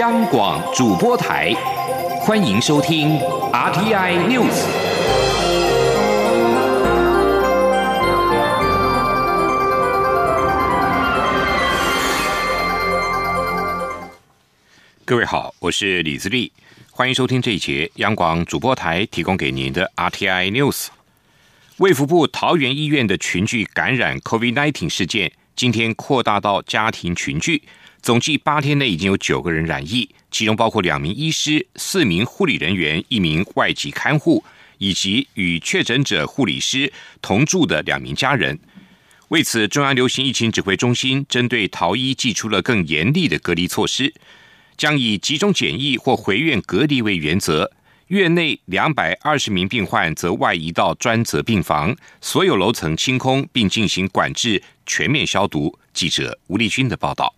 央广主播台，欢迎收听 RTI News。各位好，我是李自立，欢迎收听这一节央广主播台提供给您的 RTI News。卫福部桃园医院的群聚感染 COVID-19 事件，今天扩大到家庭群聚。总计八天内已经有九个人染疫，其中包括两名医师、四名护理人员、一名外籍看护，以及与确诊者护理师同住的两名家人。为此，中央流行疫情指挥中心针对逃医寄出了更严厉的隔离措施，将以集中检疫或回院隔离为原则。院内两百二十名病患则外移到专责病房，所有楼层清空，并进行管制、全面消毒。记者吴立军的报道。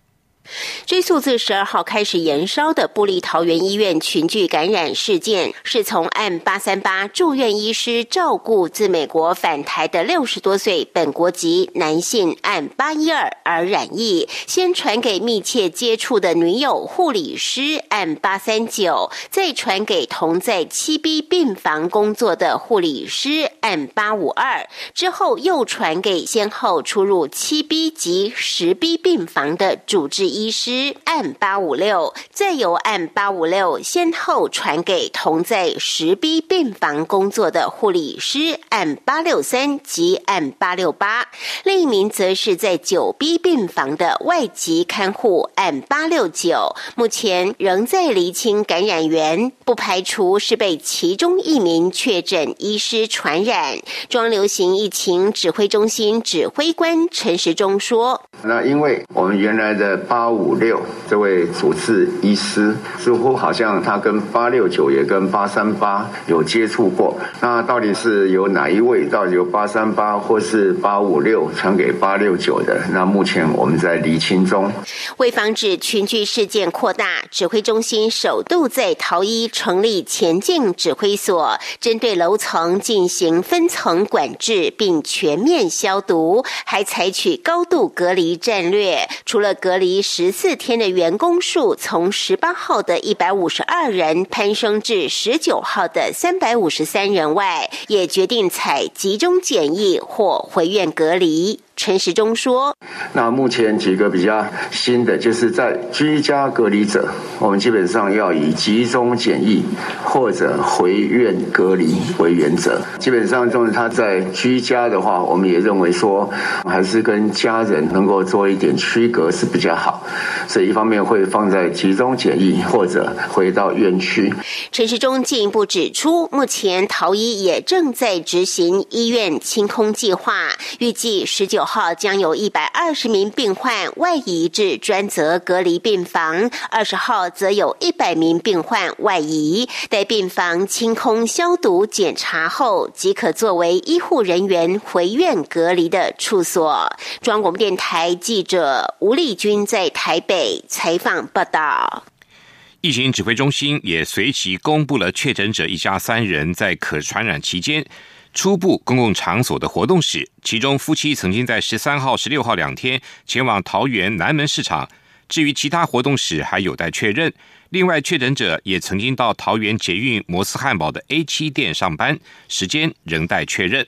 追溯自十二号开始延烧的布利桃园医院群聚感染事件，是从 M 八三八住院医师照顾自美国返台的六十多岁本国籍男性 M 八一二而染疫，先传给密切接触的女友护理师 M 八三九，再传给同在七 B 病房工作的护理师 M 八五二，之后又传给先后出入七 B 及十 B 病房的主治医。医师按八五六，再由按八五六先后传给同在十 B 病房工作的护理师按八六三及按八六八，另一名则是在九 B 病房的外籍看护按八六九。目前仍在厘清感染源，不排除是被其中一名确诊医师传染。中流行疫情指挥中心指挥官陈时中说：“那因为我们原来的八。”八五六这位主治医师似乎好像他跟八六九也跟八三八有接触过，那到底是由哪一位？到底由八三八或是八五六传给八六九的？那目前我们在厘清中。为防止群聚事件扩大，指挥中心首度在桃一成立前进指挥所，针对楼层进行分层管制，并全面消毒，还采取高度隔离战略。除了隔离。十四天的员工数从十八号的一百五十二人攀升至十九号的三百五十三人外，也决定采集中检疫或回院隔离。陈时中说：“那目前几个比较新的，就是在居家隔离者，我们基本上要以集中检疫或者回院隔离为原则。基本上，就是他在居家的话，我们也认为说，还是跟家人能够做一点区隔是比较好。所以，一方面会放在集中检疫或者回到院区。”陈时中进一步指出，目前桃医也正在执行医院清空计划，预计十九。号将有一百二十名病患外移至专责隔离病房，二十号则有一百名病患外移，待病房清空消毒检查后，即可作为医护人员回院隔离的处所。中央广播电台记者吴丽君在台北采访报道。疫情指挥中心也随即公布了确诊者一家三人在可传染期间。初步公共场所的活动史，其中夫妻曾经在十三号、十六号两天前往桃园南门市场。至于其他活动史还有待确认。另外，确诊者也曾经到桃园捷运摩斯汉堡的 A 七店上班，时间仍待确认。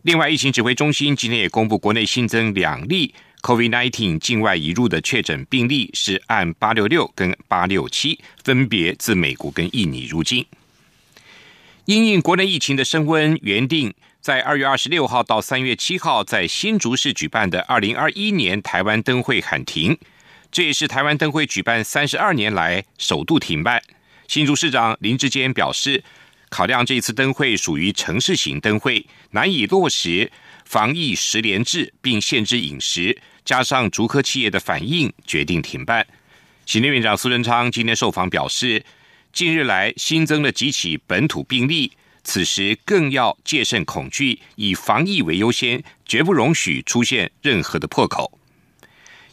另外，疫情指挥中心今天也公布，国内新增两例 COVID-19 境外移入的确诊病例，是按八六六跟八六七，分别自美国跟印尼入境。因应国内疫情的升温，原定在二月二十六号到三月七号在新竹市举办的二零二一年台湾灯会喊停，这也是台湾灯会举办三十二年来首度停办。新竹市长林志坚表示，考量这次灯会属于城市型灯会，难以落实防疫十连制，并限制饮食，加上竹科企业的反应，决定停办。行政院长苏贞昌今天受访表示。近日来新增了几起本土病例，此时更要戒慎恐惧，以防疫为优先，绝不容许出现任何的破口。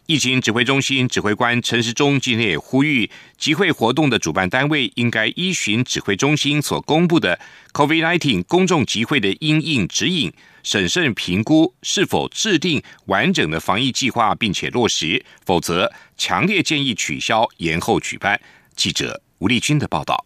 疫情指挥中心指挥官陈时中今天也呼吁，集会活动的主办单位应该依循指挥中心所公布的 COVID-19 公众集会的应应指引，审慎评估是否制定完整的防疫计划，并且落实，否则强烈建议取消、延后举办。记者吴立军的报道。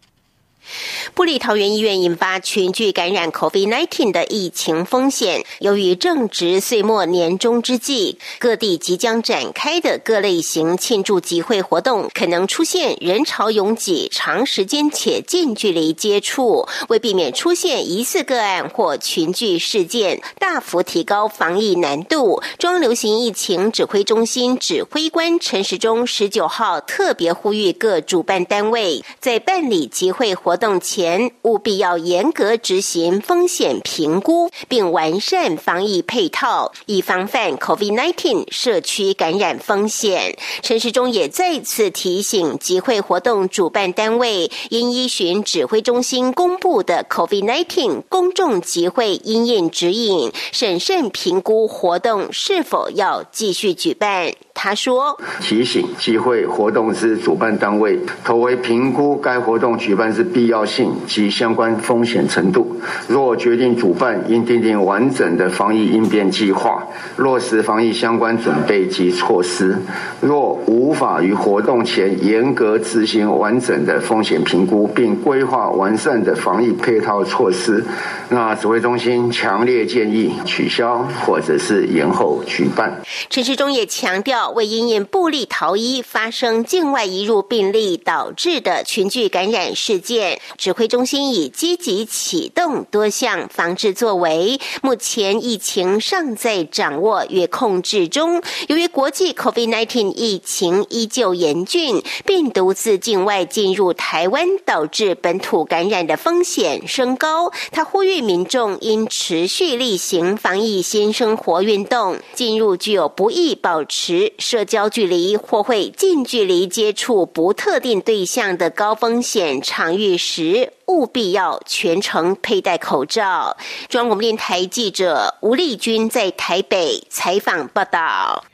布里桃园医院引发群聚感染 COVID-19 的疫情风险。由于正值岁末年终之际，各地即将展开的各类型庆祝集会活动，可能出现人潮拥挤、长时间且近距离接触。为避免出现疑似个案或群聚事件，大幅提高防疫难度，中流行疫情指挥中心指挥官陈时中十九号特别呼吁各主办单位在办理集会活。活动前务必要严格执行风险评估，并完善防疫配套，以防范 COVID-19 社区感染风险。陈时中也再次提醒集会活动主办单位，应依循指挥中心公布的 COVID-19 公众集会因应指引，审慎评估活动是否要继续举办。他说：“提醒集会活动之主办单位，投为评估该活动举办之必要性及相关风险程度。若决定主办，应订定完整的防疫应变计划，落实防疫相关准备及措施。若无法于活动前严格执行完整的风险评估，并规划完善的防疫配套措施，那指挥中心强烈建议取消或者是延后举办。”陈世忠也强调。为因应布利逃逸发生境外移入病例导致的群聚感染事件，指挥中心已积极启动多项防治作为。目前疫情尚在掌握与控制中。由于国际 COVID-19 疫情依旧严峻，病毒自境外进入台湾导致本土感染的风险升高。他呼吁民众应持续例行防疫新生活运动，进入具有不易保持。社交距离或会近距离接触不特定对象的高风险场域时，务必要全程佩戴口罩。中央广播电台记者吴丽君在台北采访报道。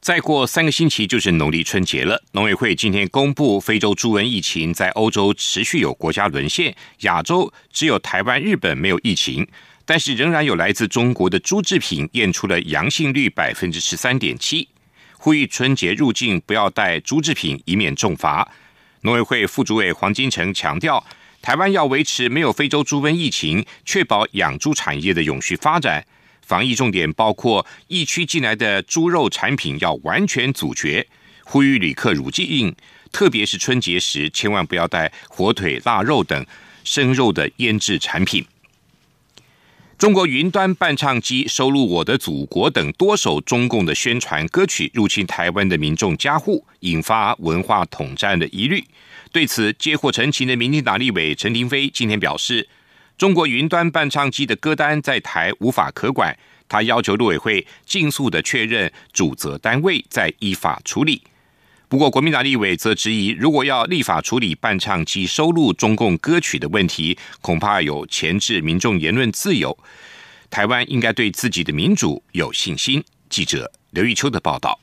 再过三个星期就是农历春节了。农委会今天公布，非洲猪瘟疫情在欧洲持续有国家沦陷，亚洲只有台湾、日本没有疫情，但是仍然有来自中国的猪制品验出了阳性率百分之十三点七。呼吁春节入境不要带猪制品，以免重罚。农委会副主委黄金城强调，台湾要维持没有非洲猪瘟疫情，确保养猪产业的永续发展。防疫重点包括疫区进来的猪肉产品要完全阻绝。呼吁旅客入境，特别是春节时，千万不要带火腿、腊肉等生肉的腌制产品。中国云端伴唱机收录《我的祖国》等多首中共的宣传歌曲，入侵台湾的民众家户，引发文化统战的疑虑。对此，接获陈情的民进党立委陈廷飞今天表示，中国云端伴唱机的歌单在台无法可管，他要求陆委会尽速的确认主责单位，再依法处理。不过，国民党立委则质疑，如果要立法处理伴唱及收录中共歌曲的问题，恐怕有前置民众言论自由。台湾应该对自己的民主有信心。记者刘玉秋的报道。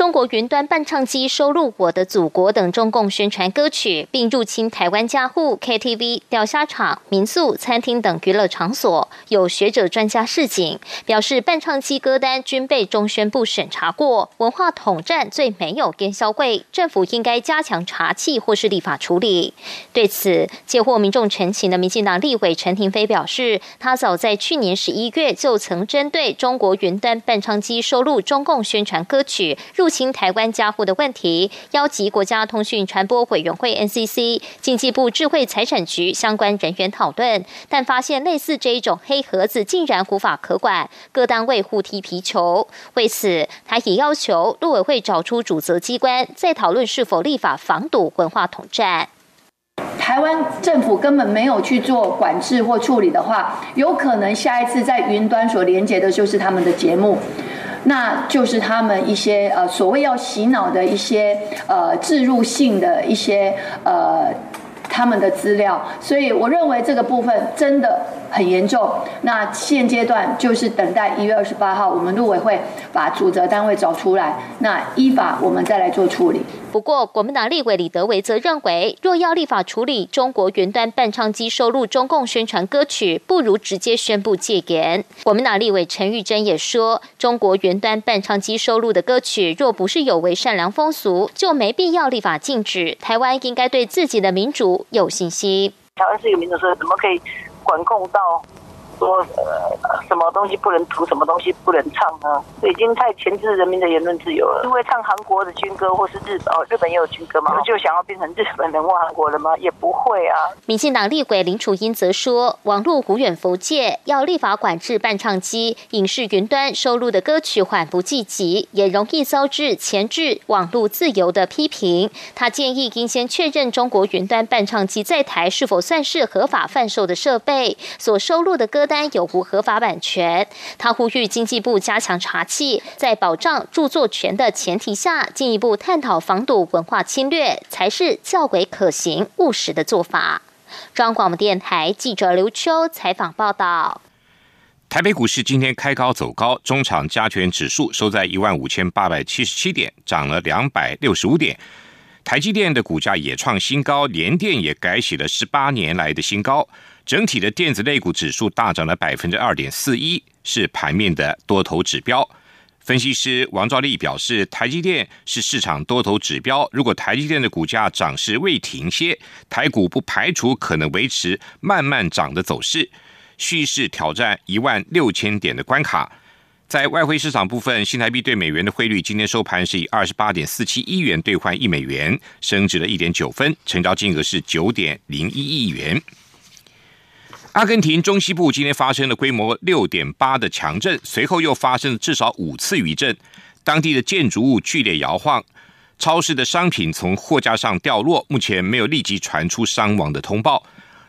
中国云端伴唱机收录《我的祖国》等中共宣传歌曲，并入侵台湾家户、KTV、钓虾场、民宿、餐厅等娱乐场所。有学者专家示警，表示伴唱机歌单均被中宣部审查过，文化统战最没有跟销会，政府应该加强查缉或是立法处理。对此，接获民众陈情的民进党立委陈廷飞表示，他早在去年十一月就曾针对中国云端伴唱机收录中共宣传歌曲入。侵台湾家户的问题，邀集国家通讯传播委员会 NCC、经济部智慧财产局相关人员讨论，但发现类似这一种黑盒子竟然无法可管，各单位互踢皮球。为此，他也要求陆委会找出主责机关，再讨论是否立法防堵文化统战。台湾政府根本没有去做管制或处理的话，有可能下一次在云端所连接的就是他们的节目。那就是他们一些呃所谓要洗脑的一些呃置入性的一些呃他们的资料，所以我认为这个部分真的很严重。那现阶段就是等待一月二十八号，我们陆委会把主责单位找出来，那依法我们再来做处理。不过，国民党立委李德维则认为，若要立法处理中国云端伴唱机收录中共宣传歌曲，不如直接宣布戒严。国民党立委陈玉珍也说，中国云端伴唱机收录的歌曲，若不是有违善良风俗，就没必要立法禁止。台湾应该对自己的民主有信心。台湾是一个民主社会，怎么可以管控到？说呃，什么东西不能读，什么东西不能唱呢？已经太钳制人民的言论自由了。因为唱韩国的军歌，或是日本哦，日本也有军歌吗？就想要变成日本人或韩国人吗？也不会啊。民进党立委林楚英则说，网络无远佛界，要立法管制伴唱机、影视云端收录的歌曲缓不济急，也容易遭致前置网络自由的批评。他建议应先确认中国云端伴唱机在台是否算是合法贩售的设备，所收录的歌。单有无合法版权？他呼吁经济部加强查缉，在保障著作权的前提下，进一步探讨防堵文化侵略，才是较为可行务实的做法。中央广播电台记者刘秋采访报道。台北股市今天开高走高，中场加权指数收在一万五千八百七十七点，涨了两百六十五点。台积电的股价也创新高，联电也改写了十八年来的新高。整体的电子类股指数大涨了百分之二点四一，是盘面的多头指标。分析师王兆利表示，台积电是市场多头指标。如果台积电的股价涨势未停歇，台股不排除可能维持慢慢涨的走势，蓄势挑战一万六千点的关卡。在外汇市场部分，新台币对美元的汇率今天收盘是以二十八点四七一元兑换一美元，升值了一点九分，成交金额是九点零一亿元。阿根廷中西部今天发生了规模六点八的强震，随后又发生了至少五次余震，当地的建筑物剧烈摇晃，超市的商品从货架上掉落，目前没有立即传出伤亡的通报。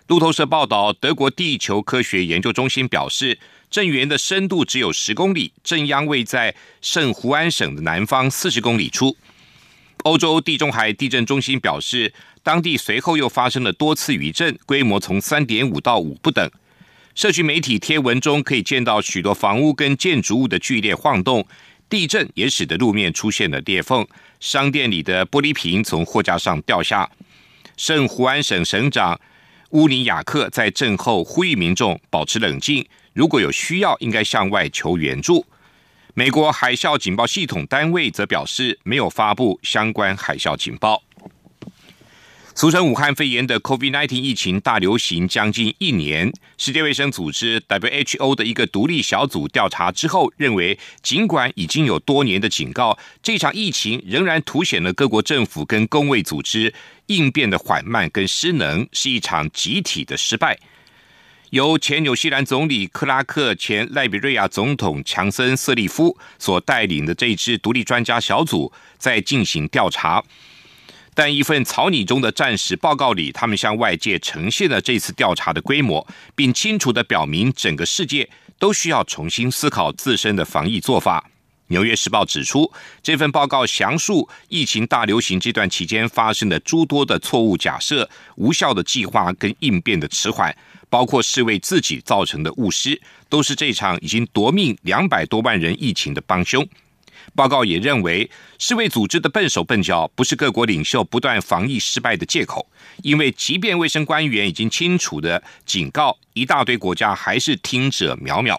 路透社报道，德国地球科学研究中心表示，震源的深度只有十公里，震央位在圣胡安省的南方四十公里处。欧洲地中海地震中心表示。当地随后又发生了多次余震，规模从三点五到五不等。社区媒体贴文中可以见到许多房屋跟建筑物的剧烈晃动，地震也使得路面出现了裂缝，商店里的玻璃瓶从货架上掉下。圣胡安省省长乌尼亚克在震后呼吁民众保持冷静，如果有需要，应该向外求援助。美国海啸警报系统单位则表示，没有发布相关海啸警报。俗称武汉肺炎的 COVID-19 疫情大流行将近一年，世界卫生组织 WHO 的一个独立小组调查之后认为，尽管已经有多年的警告，这场疫情仍然凸显了各国政府跟公卫组织应变的缓慢跟失能，是一场集体的失败。由前纽西兰总理克拉克、前赖比瑞亚总统强森·瑟利夫所带领的这支独立专家小组在进行调查。但一份草拟中的战时报告里，他们向外界呈现了这次调查的规模，并清楚的表明整个世界都需要重新思考自身的防疫做法。纽约时报指出，这份报告详述疫情大流行这段期间发生的诸多的错误假设、无效的计划跟应变的迟缓，包括是为自己造成的误失，都是这场已经夺命两百多万人疫情的帮凶。报告也认为，世卫组织的笨手笨脚不是各国领袖不断防疫失败的借口，因为即便卫生官员已经清楚的警告，一大堆国家还是听者渺渺。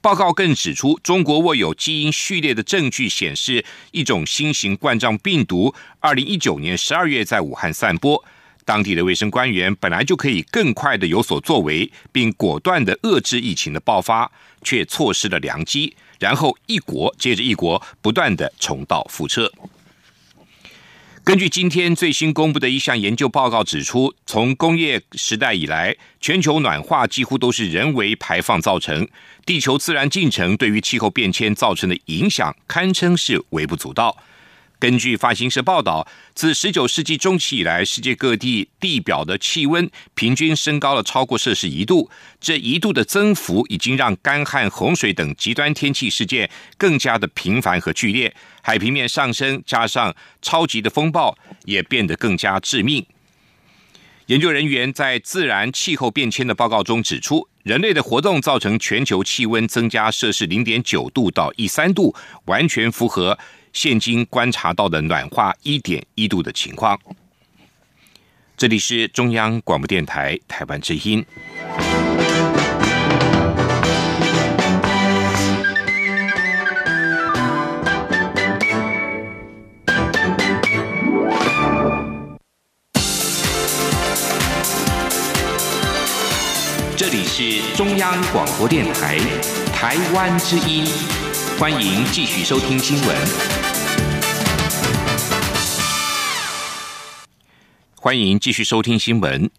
报告更指出，中国握有基因序列的证据显示，一种新型冠状病毒，二零一九年十二月在武汉散播，当地的卫生官员本来就可以更快的有所作为，并果断的遏制疫情的爆发，却错失了良机。然后一国接着一国不断的重蹈覆辙。根据今天最新公布的一项研究报告指出，从工业时代以来，全球暖化几乎都是人为排放造成，地球自然进程对于气候变迁造成的影响堪称是微不足道。根据法新社报道，自十九世纪中期以来，世界各地地表的气温平均升高了超过摄氏一度。这一度的增幅已经让干旱、洪水等极端天气事件更加的频繁和剧烈。海平面上升，加上超级的风暴，也变得更加致命。研究人员在《自然气候变迁》的报告中指出，人类的活动造成全球气温增加摄氏零点九度到一三度，完全符合现今观察到的暖化一点一度的情况。这里是中央广播电台台湾之音。这里是中央广播电台台湾之音，欢迎继续收听新闻。欢迎继续收听新闻。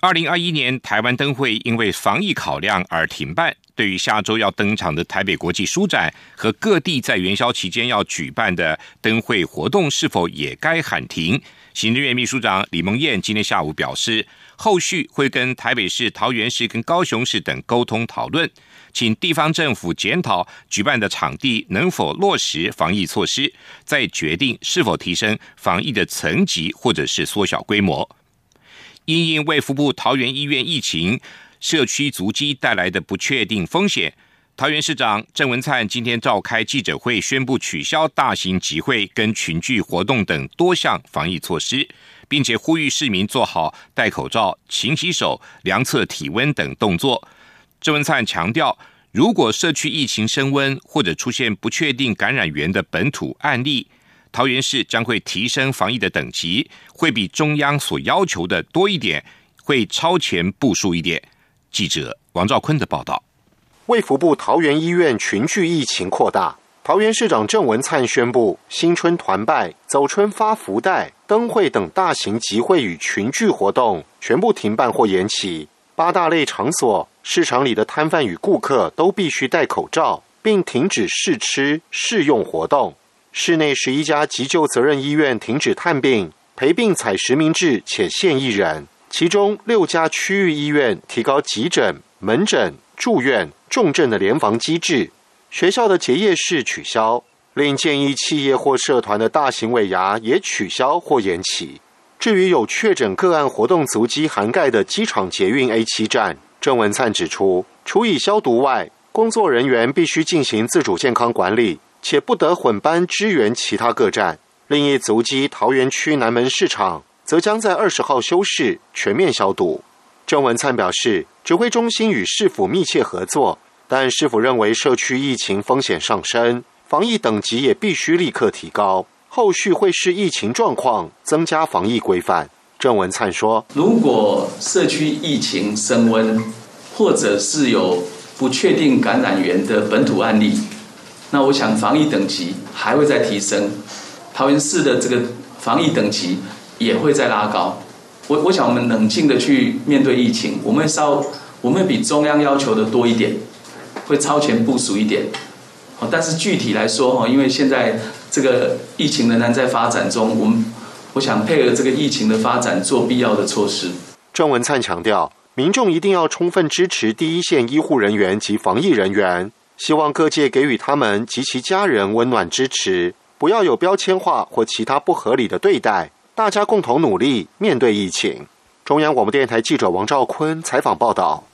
二零二一年台湾灯会因为防疫考量而停办。对于下周要登场的台北国际书展和各地在元宵期间要举办的灯会活动，是否也该喊停？行政院秘书长李蒙燕今天下午表示，后续会跟台北市、桃园市跟高雄市等沟通讨论。请地方政府检讨举办的场地能否落实防疫措施，再决定是否提升防疫的层级，或者是缩小规模。因应卫福部桃园医院疫情社区足迹带来的不确定风险，桃园市长郑文灿今天召开记者会，宣布取消大型集会跟群聚活动等多项防疫措施，并且呼吁市民做好戴口罩、勤洗手、量测体温等动作。郑文灿强调，如果社区疫情升温或者出现不确定感染源的本土案例，桃园市将会提升防疫的等级，会比中央所要求的多一点，会超前部署一点。记者王兆坤的报道。卫福部桃园医院群聚疫情扩大，桃园市长郑文灿宣布，新春团拜、走春发福袋、灯会等大型集会与群聚活动全部停办或延期。八大类场所、市场里的摊贩与顾客都必须戴口罩，并停止试吃、试用活动。市内十一家急救责任医院停止探病、陪病采实名制，且限一人。其中六家区域医院提高急诊、门诊、住院、重症的联防机制。学校的结业式取消，另建议企业或社团的大型尾牙也取消或延期。至于有确诊个案活动足迹涵盖的机场捷运 A 七站，郑文灿指出，除以消毒外，工作人员必须进行自主健康管理，且不得混班支援其他各站。另一足迹桃园区南门市场，则将在二十号休市，全面消毒。郑文灿表示，指挥中心与市府密切合作，但市府认为社区疫情风险上升，防疫等级也必须立刻提高。后续会视疫情状况增加防疫规范。郑文灿说：“如果社区疫情升温，或者是有不确定感染源的本土案例，那我想防疫等级还会再提升，桃园市的这个防疫等级也会再拉高。我我想我们冷静的去面对疫情，我们稍我们比中央要求的多一点，会超前部署一点。但是具体来说哈，因为现在。”这个疫情仍然在发展中，我们我想配合这个疫情的发展，做必要的措施。郑文灿强调，民众一定要充分支持第一线医护人员及防疫人员，希望各界给予他们及其家人温暖支持，不要有标签化或其他不合理的对待，大家共同努力面对疫情。中央广播电台记者王兆坤采访报道。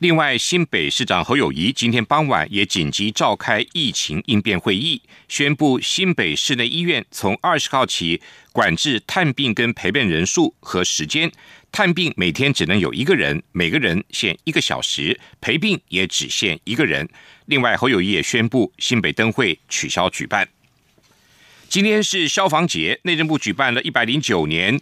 另外，新北市长侯友谊今天傍晚也紧急召开疫情应变会议，宣布新北市内医院从二十号起管制探病跟陪伴人数和时间。探病每天只能有一个人，每个人限一个小时；陪病也只限一个人。另外，侯友谊也宣布新北灯会取消举办。今天是消防节，内政部举办了一百零九年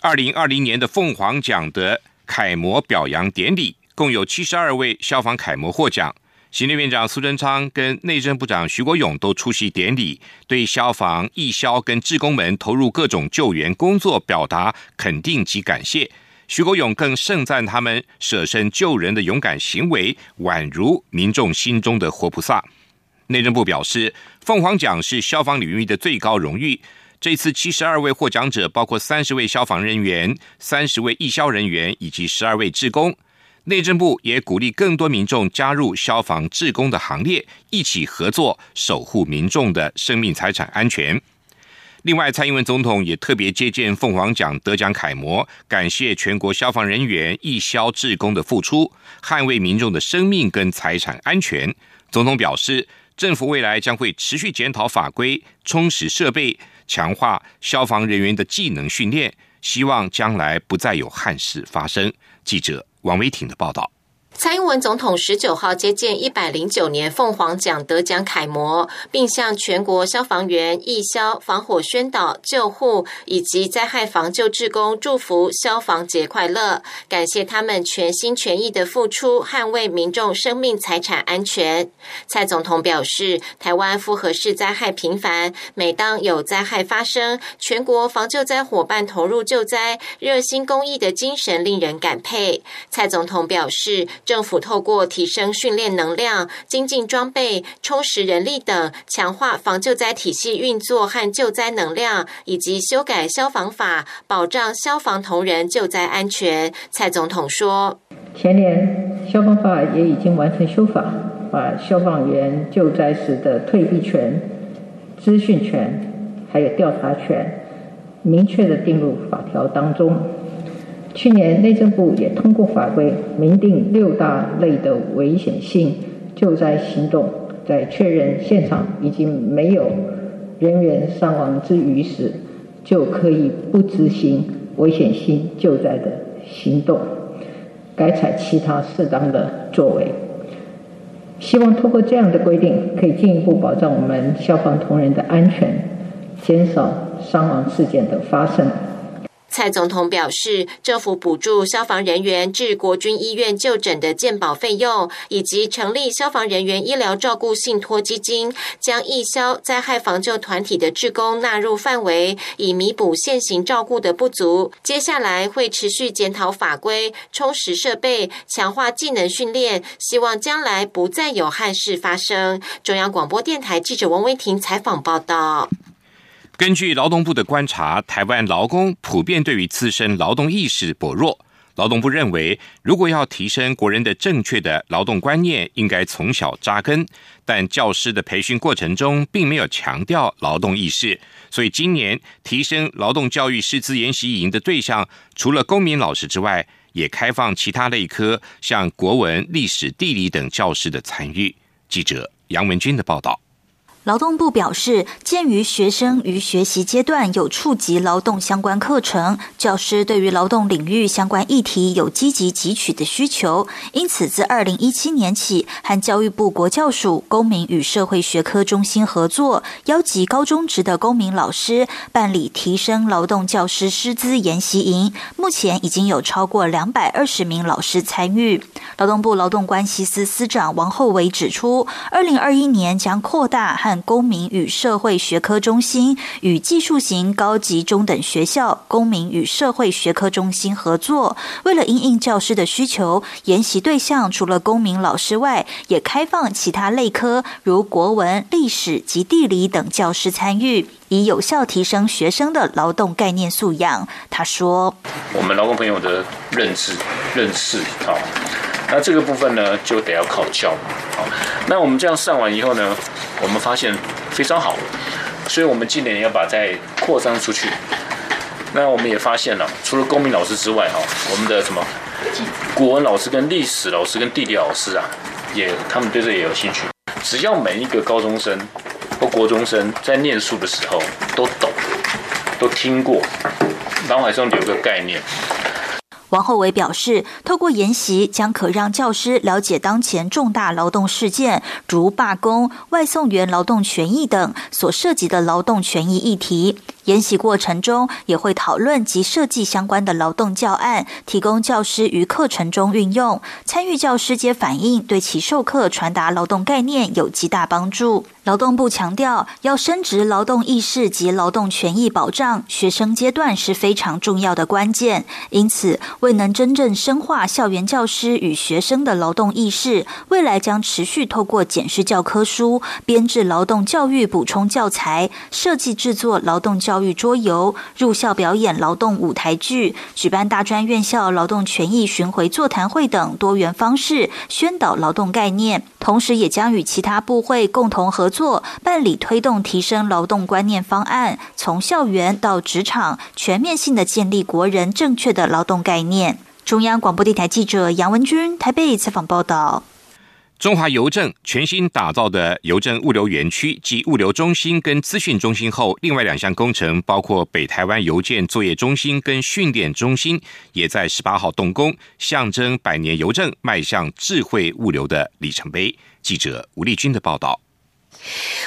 二零二零年的凤凰奖的楷模表扬典礼。共有七十二位消防楷模获奖，行政院长苏贞昌跟内政部长徐国勇都出席典礼，对消防义消跟志工们投入各种救援工作表达肯定及感谢。徐国勇更盛赞他们舍身救人的勇敢行为，宛如民众心中的活菩萨。内政部表示，凤凰奖是消防领域的最高荣誉，这次七十二位获奖者包括三十位消防人员、三十位义消人员以及十二位职工。内政部也鼓励更多民众加入消防志工的行列，一起合作守护民众的生命财产安全。另外，蔡英文总统也特别接见凤凰奖得奖楷模，感谢全国消防人员、义消志工的付出，捍卫民众的生命跟财产安全。总统表示，政府未来将会持续检讨法规，充实设备，强化消防人员的技能训练，希望将来不再有憾事发生。记者王维挺的报道。蔡英文总统十九号接见一百零九年凤凰奖得奖楷模，并向全国消防员、义消、防火宣导、救护以及灾害防救志工祝福消防节快乐，感谢他们全心全意的付出，捍卫民众生命财产安全。蔡总统表示，台湾复合式灾害频繁，每当有灾害发生，全国防救灾伙伴投入救灾，热心公益的精神令人感佩。蔡总统表示。政府透过提升训练能量、精进装备、充实人力等，强化防救灾体系运作和救灾能量，以及修改消防法，保障消防同仁救灾安全。蔡总统说：“前年消防法也已经完成修法，把消防员救灾时的退役权、资讯权还有调查权，明确的定入法条当中。”去年内政部也通过法规，明定六大类的危险性救灾行动，在确认现场已经没有人员伤亡之余时，就可以不执行危险性救灾的行动，改采其他适当的作为。希望通过这样的规定，可以进一步保障我们消防同仁的安全，减少伤亡事件的发生。蔡总统表示，政府补助消防人员至国军医院就诊的健保费用，以及成立消防人员医疗照顾信托基金，将义消灾害防救团体的职工纳入范围，以弥补现行照顾的不足。接下来会持续检讨法规，充实设备，强化技能训练，希望将来不再有憾事发生。中央广播电台记者王威婷采访报道。根据劳动部的观察，台湾劳工普遍对于自身劳动意识薄弱。劳动部认为，如果要提升国人的正确的劳动观念，应该从小扎根。但教师的培训过程中，并没有强调劳动意识，所以今年提升劳动教育师资研习营的对象，除了公民老师之外，也开放其他类科，像国文、历史、地理等教师的参与。记者杨文军的报道。劳动部表示，鉴于学生于学习阶段有触及劳动相关课程，教师对于劳动领域相关议题有积极汲取的需求，因此自二零一七年起，和教育部国教署公民与社会学科中心合作，邀集高中职的公民老师办理提升劳动教师师资研习营，目前已经有超过两百二十名老师参与。劳动部劳动关系司司长王厚伟指出，二零二一年将扩大和公民与社会学科中心与技术型高级中等学校公民与社会学科中心合作，为了应应教师的需求，研习对象除了公民老师外，也开放其他类科，如国文、历史及地理等教师参与，以有效提升学生的劳动概念素养。他说：“我们劳工朋友的认知、认识，好。”那这个部分呢，就得要靠教。好，那我们这样上完以后呢，我们发现非常好，所以我们今年要把再扩张出去。那我们也发现了，除了公民老师之外，哈，我们的什么古文老师、跟历史老师、跟地理老师啊，也他们对这也有兴趣。只要每一个高中生或国中生在念书的时候都懂、都听过，脑海中有个概念。王厚伟表示，透过研习将可让教师了解当前重大劳动事件，如罢工、外送员劳动权益等所涉及的劳动权益议题。研习过程中也会讨论及设计相关的劳动教案，提供教师于课程中运用。参与教师皆反映，对其授课传达劳动概念有极大帮助。劳动部强调，要升职劳动意识及劳动权益保障，学生阶段是非常重要的关键。因此，未能真正深化校园教师与学生的劳动意识，未来将持续透过检视教科书、编制劳动教育补充教材、设计制作劳动教。教育桌游、入校表演劳动舞台剧、举办大专院校劳动权益巡回座谈会等多元方式宣导劳动概念。同时，也将与其他部会共同合作，办理推动提升劳动观念方案，从校园到职场，全面性的建立国人正确的劳动概念。中央广播电台记者杨文君台北采访报道。中华邮政全新打造的邮政物流园区及物流中心跟资讯中心后，另外两项工程，包括北台湾邮件作业中心跟训练中心，也在十八号动工，象征百年邮政迈向智慧物流的里程碑。记者吴丽君的报道。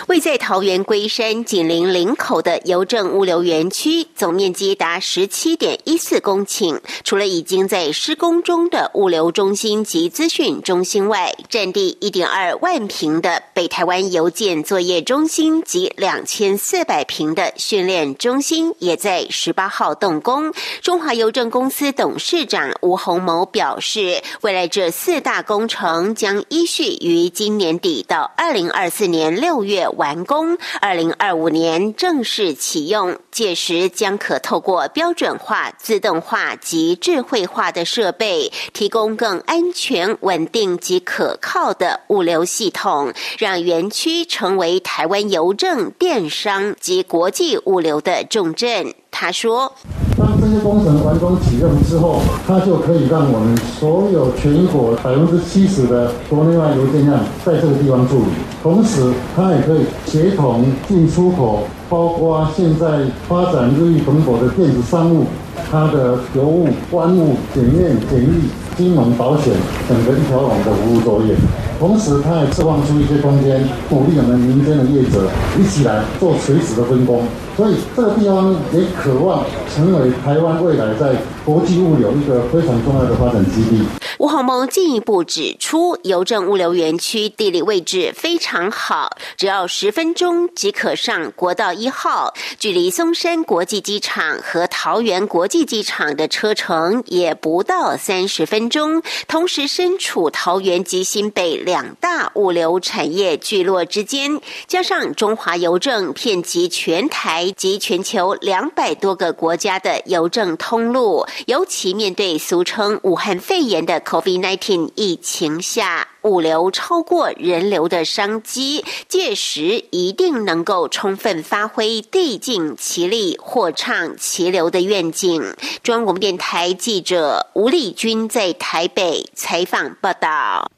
位在桃园龟山紧邻林口的邮政物流园区，总面积达十七点一四公顷。除了已经在施工中的物流中心及资讯中心外，占地一点二万平的北台湾邮件作业中心及两千四百平的训练中心，也在十八号动工。中华邮政公司董事长吴鸿谋表示，未来这四大工程将依序于今年底到二零二四年。六月完工，二零二五年正式启用。届时将可透过标准化、自动化及智慧化的设备，提供更安全、稳定及可靠的物流系统，让园区成为台湾邮政、电商及国际物流的重镇。他说：“当这些工程完工启用之后，它就可以让我们所有全国百分之七十的国内外邮件量在这个地方处理，同时它也可以协同进出口，包括现在发展日益蓬勃的电子商务，它的邮务、关务、检验、检疫、金融、保险等个一条龙的服务作业。同时，它也释放出一些空间，鼓励我们民间的业者一起来做垂直的分工。”所以这个地方也渴望成为台湾未来在国际物流一个非常重要的发展基地。吴鸿蒙进一步指出，邮政物流园区地理位置非常好，只要十分钟即可上国道一号，距离松山国际机场和桃园国际机场的车程也不到三十分钟。同时，身处桃园及新北两大物流产业聚落之间，加上中华邮政遍及全台及全球两百多个国家的邮政通路，尤其面对俗称武汉肺炎的。COVID-19 疫情下，物流超过人流的商机，届时一定能够充分发挥地尽其力、货畅其流的愿景。中央广播电台记者吴丽君在台北采访报道。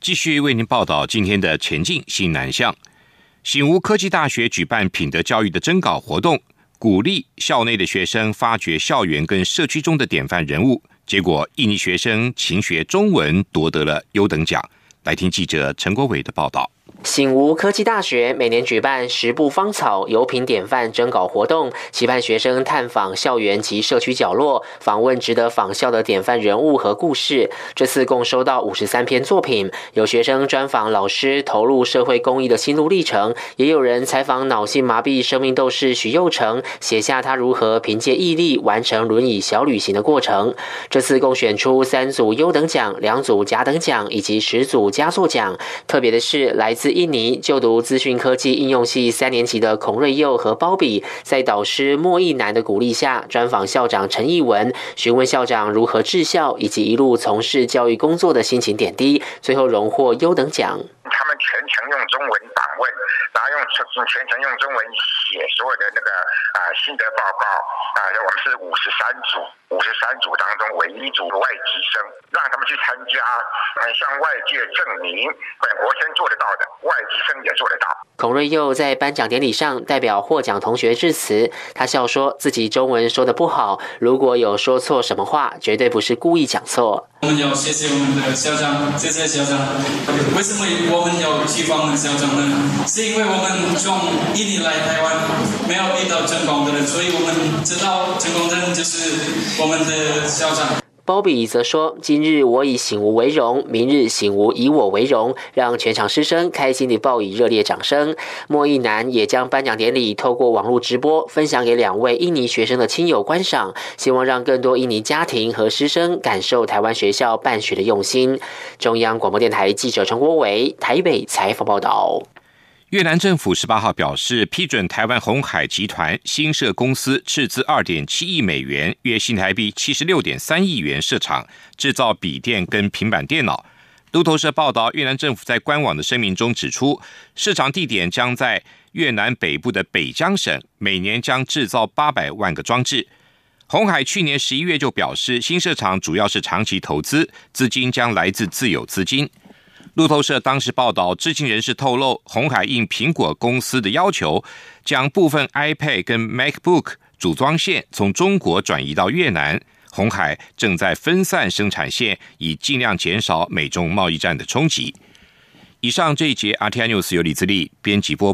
继续为您报道今天的前进新南向。醒吾科技大学举办品德教育的征稿活动，鼓励校内的学生发掘校园跟社区中的典范人物。结果，印尼学生勤学中文夺得了优等奖。来听记者陈国伟的报道。醒吾科技大学每年举办“十步芳草”油品典范征稿活动，期盼学生探访校园及社区角落，访问值得仿效的典范人物和故事。这次共收到五十三篇作品，有学生专访老师投入社会公益的心路历程，也有人采访脑性麻痹生命斗士许佑成，写下他如何凭借毅力完成轮椅小旅行的过程。这次共选出三组优等奖、两组甲等奖以及十组佳作奖。特别的是，来来自印尼就读资讯科技应用系三年级的孔瑞佑和包比，在导师莫义南的鼓励下，专访校长陈义文，询问校长如何治校以及一路从事教育工作的心情点滴，最后荣获优等奖。他们全程用中文访问，然后用全全程用中文写所有的那个啊心得报告啊，我们是五十三组，五十三组当中唯一组外籍生，让他们去参加，向外界证明本国生做得到的，外籍生也做得到。孔瑞佑在颁奖典礼上代表获奖同学致辞，他笑说自己中文说的不好，如果有说错什么话，绝对不是故意讲错。我们要谢谢我们的校长，谢谢校长。为什么我们要去访问校长呢？是因为我们从印尼来台湾，没有遇到成功的人，所以我们知道成功人就是我们的校长。包比则说：“今日我以醒吾为荣，明日醒吾以我为荣，让全场师生开心地报以热烈掌声。”莫一南也将颁奖典礼透过网络直播分享给两位印尼学生的亲友观赏，希望让更多印尼家庭和师生感受台湾学校办学的用心。中央广播电台记者陈国伟台北采访报道。越南政府十八号表示，批准台湾红海集团新设公司斥资二点七亿美元，约新台币七十六点三亿元设厂制造笔电跟平板电脑。路透社报道，越南政府在官网的声明中指出，市场地点将在越南北部的北江省，每年将制造八百万个装置。红海去年十一月就表示，新设厂主要是长期投资，资金将来自自有资金。路透社当时报道，知情人士透露，红海应苹果公司的要求，将部分 iPad 跟 MacBook 组装线从中国转移到越南。红海正在分散生产线，以尽量减少美中贸易战的冲击。以上这一节 RTI News 由李自力编辑播报。